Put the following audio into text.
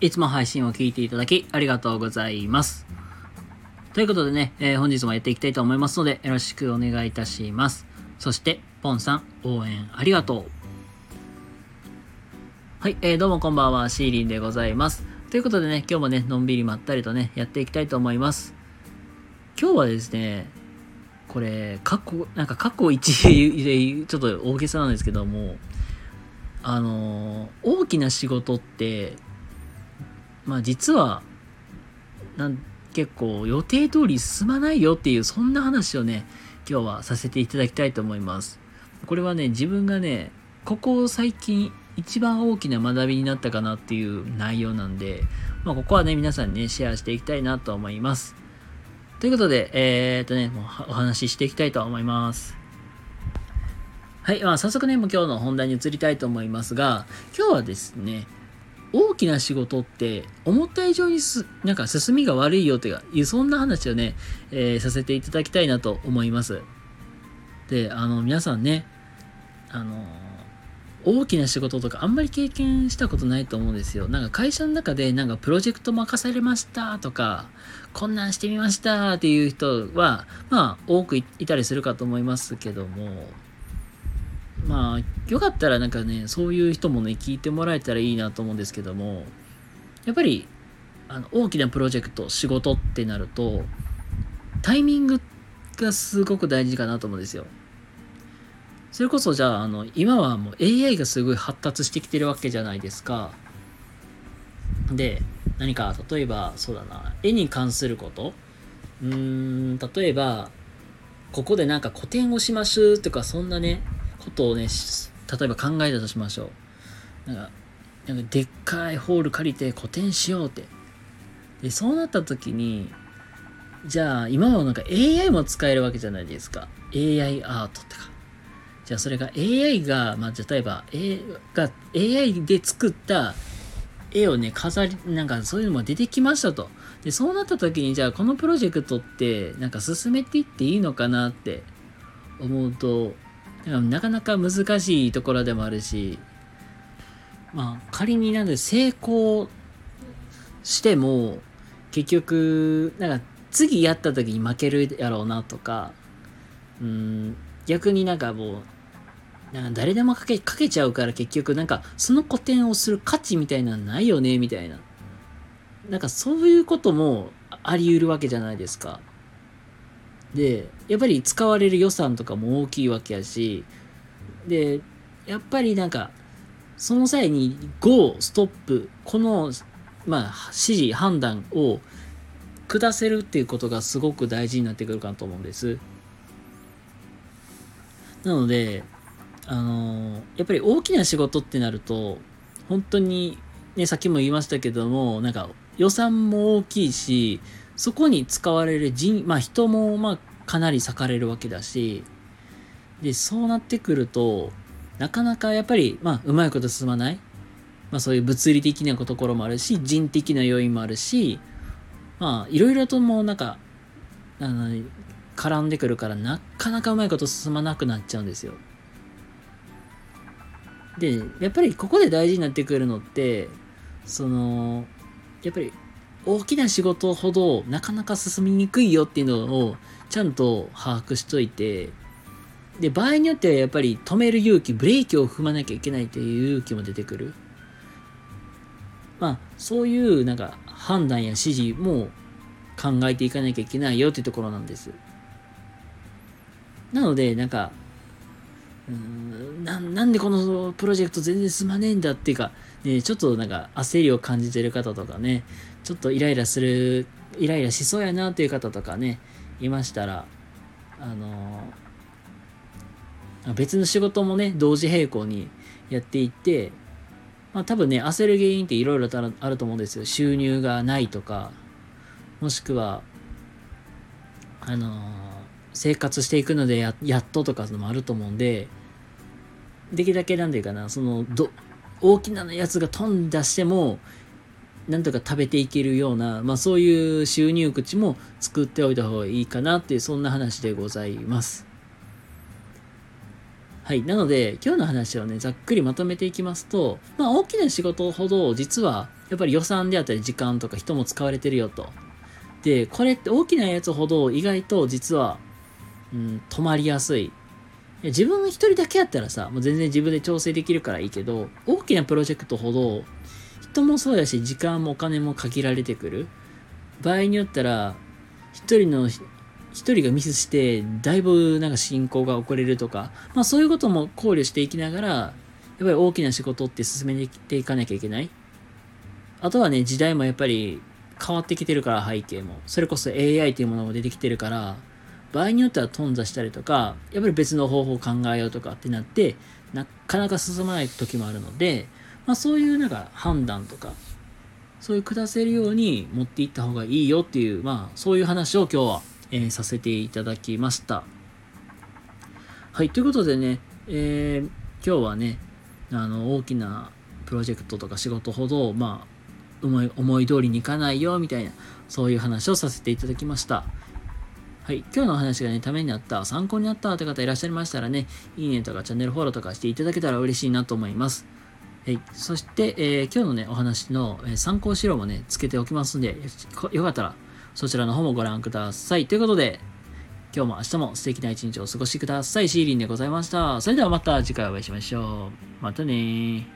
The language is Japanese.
いつも配信を聞いていただきありがとうございます。ということでね、えー、本日もやっていきたいと思いますので、よろしくお願いいたします。そして、ポンさん、応援ありがとう。はい、えー、どうもこんばんは、シーリンでございます。ということでね、今日もね、のんびりまったりとね、やっていきたいと思います。今日はですね、これ、過去、なんか過去一で、ちょっと大げさなんですけども、あの大きな仕事って、まあ実は、なん結構予定通り進まないよっていう、そんな話をね、今日はさせていただきたいと思います。これはね、自分がね、ここ最近一番大きな学びになったかなっていう内容なんで、まあここはね、皆さんにね、シェアしていきたいなと思います。ということで、えー、っとね、もうお話ししていきたいと思います。はい、まあ、早速ね、もう今日の本題に移りたいと思いますが、今日はですね、大きな仕事って思った以上にすなんか進みが悪いよっていうそんな話をね、えー、させていただきたいなと思います。で、あの皆さんね、あの大きな仕事とかあんまり経験したことないと思うんですよ。なんか会社の中でなんかプロジェクト任されましたとか、こんなんしてみましたっていう人は、まあ多くいたりするかと思いますけども、まあ、よかったらなんかね、そういう人もね、聞いてもらえたらいいなと思うんですけども、やっぱり、あの、大きなプロジェクト、仕事ってなると、タイミングがすごく大事かなと思うんですよ。それこそじゃあ、あの、今はもう AI がすごい発達してきてるわけじゃないですか。で、何か、例えば、そうだな、絵に関することうーん、例えば、ここでなんか個展をしましょうとか、そんなね、ことをね、例えば考えたとしましょう。なんか、なんかでっかいホール借りて個展しようって。で、そうなった時に、じゃあ、今はなんか AI も使えるわけじゃないですか。AI アートとか。じゃあ、それが AI が、まあ、例えば、A が AI で作った絵をね、飾り、なんかそういうのも出てきましたと。で、そうなった時に、じゃあこのプロジェクトって、なんか進めていっていいのかなって思うと、なかなか難しいところでもあるし、まあ、仮になんで成功しても、結局、なんか次やった時に負けるやろうなとか、うん、逆になんかもう、なんか誰でもかけ、かけちゃうから結局なんかその古典をする価値みたいなのないよね、みたいな。なんかそういうこともあり得るわけじゃないですか。で、やっぱり使われる予算とかも大きいわけやし、で、やっぱりなんか、その際に GO、ストップ、この、まあ、指示、判断を下せるっていうことがすごく大事になってくるかと思うんです。なので、あのやっぱり大きな仕事ってなると、本当に、ね、さっきも言いましたけども、なんか予算も大きいし、そこに使われる人、まあ人もまあかなり割かれるわけだし、で、そうなってくると、なかなかやっぱり、まあうまいこと進まない。まあそういう物理的なところもあるし、人的な要因もあるし、まあいろいろともうなんか、あの、絡んでくるからなかなかうまいこと進まなくなっちゃうんですよ。で、やっぱりここで大事になってくるのって、その、やっぱり大きな仕事ほどなかなか進みにくいよっていうのをちゃんと把握しといて、で、場合によってはやっぱり止める勇気、ブレーキを踏まなきゃいけないっていう勇気も出てくる。まあ、そういうなんか判断や指示も考えていかなきゃいけないよっていうところなんです。なので、なんか、うんななんでこのプロジェクト全然進まねえんだっていうか、ね、ちょっとなんか焦りを感じてる方とかね、ちょっとイライラする、イライラしそうやなっていう方とかね、いましたら、あのー、別の仕事もね、同時並行にやっていって、まあ多分ね、焦る原因っていろいろあると思うんですよ。収入がないとか、もしくは、あのー、生活していくのでややっととかのもあると思うんで、できるだけなんていうかな、その、ど、大きなやつが飛んだしても、なんとか食べていけるような、まあそういう収入口も作っておいた方がいいかなっていう、そんな話でございます。はい。なので、今日の話をね、ざっくりまとめていきますと、まあ、大きな仕事ほど、実は、やっぱり予算であったり時間とか人も使われてるよと。で、これって大きなやつほど、意外と実は、うん、止まりやすい。自分一人だけやったらさ、もう全然自分で調整できるからいいけど、大きなプロジェクトほど、人もそうやし、時間もお金も限られてくる。場合によったら、一人の一人がミスして、だいぶなんか進行が遅れるとか、まあそういうことも考慮していきながら、やっぱり大きな仕事って進めていかなきゃいけない。あとはね、時代もやっぱり変わってきてるから背景も。それこそ AI っていうものも出てきてるから、場合によっては頓挫したりとか、やっぱり別の方法を考えようとかってなって、なかなか進まない時もあるので、まあそういうなんか判断とか、そういう下せるように持っていった方がいいよっていう、まあそういう話を今日はえー、させていただきました。はい、ということでね、えー、今日はね、あの、大きなプロジェクトとか仕事ほど、まあ、思い、思い通りにいかないよ、みたいな、そういう話をさせていただきました。はい。今日の話がね、ためになった、参考になったという方いらっしゃいましたらね、いいねとかチャンネルフォローとかしていただけたら嬉しいなと思います。はい。そして、えー、今日のね、お話の、え参考資料もね、つけておきますんで、よかったら、そちらの方もご覧ください。ということで、今日も明日も素敵な一日をお過ごしください。シーリンでございました。それではまた次回お会いしましょう。またね